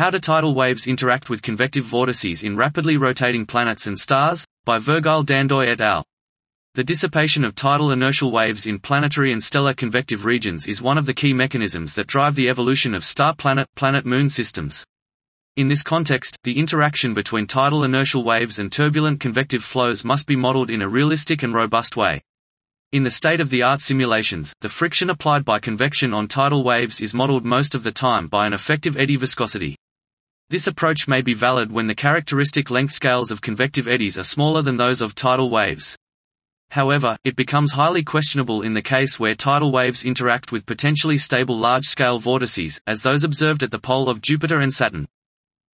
How do tidal waves interact with convective vortices in rapidly rotating planets and stars? By Virgile Dandoy et al. The dissipation of tidal inertial waves in planetary and stellar convective regions is one of the key mechanisms that drive the evolution of star-planet, planet-moon systems. In this context, the interaction between tidal inertial waves and turbulent convective flows must be modeled in a realistic and robust way. In the state-of-the-art simulations, the friction applied by convection on tidal waves is modeled most of the time by an effective eddy viscosity. This approach may be valid when the characteristic length scales of convective eddies are smaller than those of tidal waves. However, it becomes highly questionable in the case where tidal waves interact with potentially stable large-scale vortices, as those observed at the pole of Jupiter and Saturn.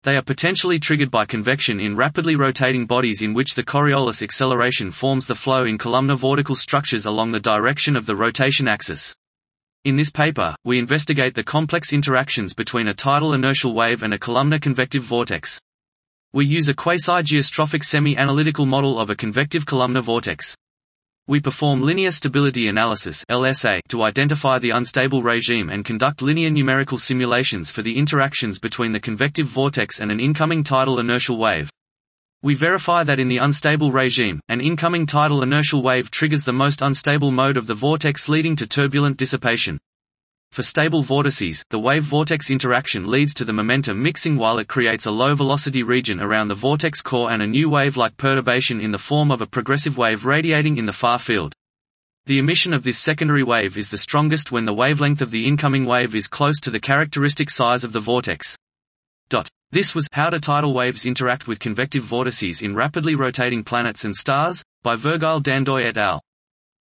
They are potentially triggered by convection in rapidly rotating bodies in which the Coriolis acceleration forms the flow in columnar vortical structures along the direction of the rotation axis. In this paper, we investigate the complex interactions between a tidal inertial wave and a columnar convective vortex. We use a quasi-geostrophic semi-analytical model of a convective columnar vortex. We perform linear stability analysis LSA to identify the unstable regime and conduct linear numerical simulations for the interactions between the convective vortex and an incoming tidal inertial wave. We verify that in the unstable regime, an incoming tidal inertial wave triggers the most unstable mode of the vortex leading to turbulent dissipation. For stable vortices, the wave-vortex interaction leads to the momentum mixing while it creates a low-velocity region around the vortex core and a new wave-like perturbation in the form of a progressive wave radiating in the far field. The emission of this secondary wave is the strongest when the wavelength of the incoming wave is close to the characteristic size of the vortex. Dot. This was How do tidal waves interact with convective vortices in rapidly rotating planets and stars? by Virgile Dandoy et al.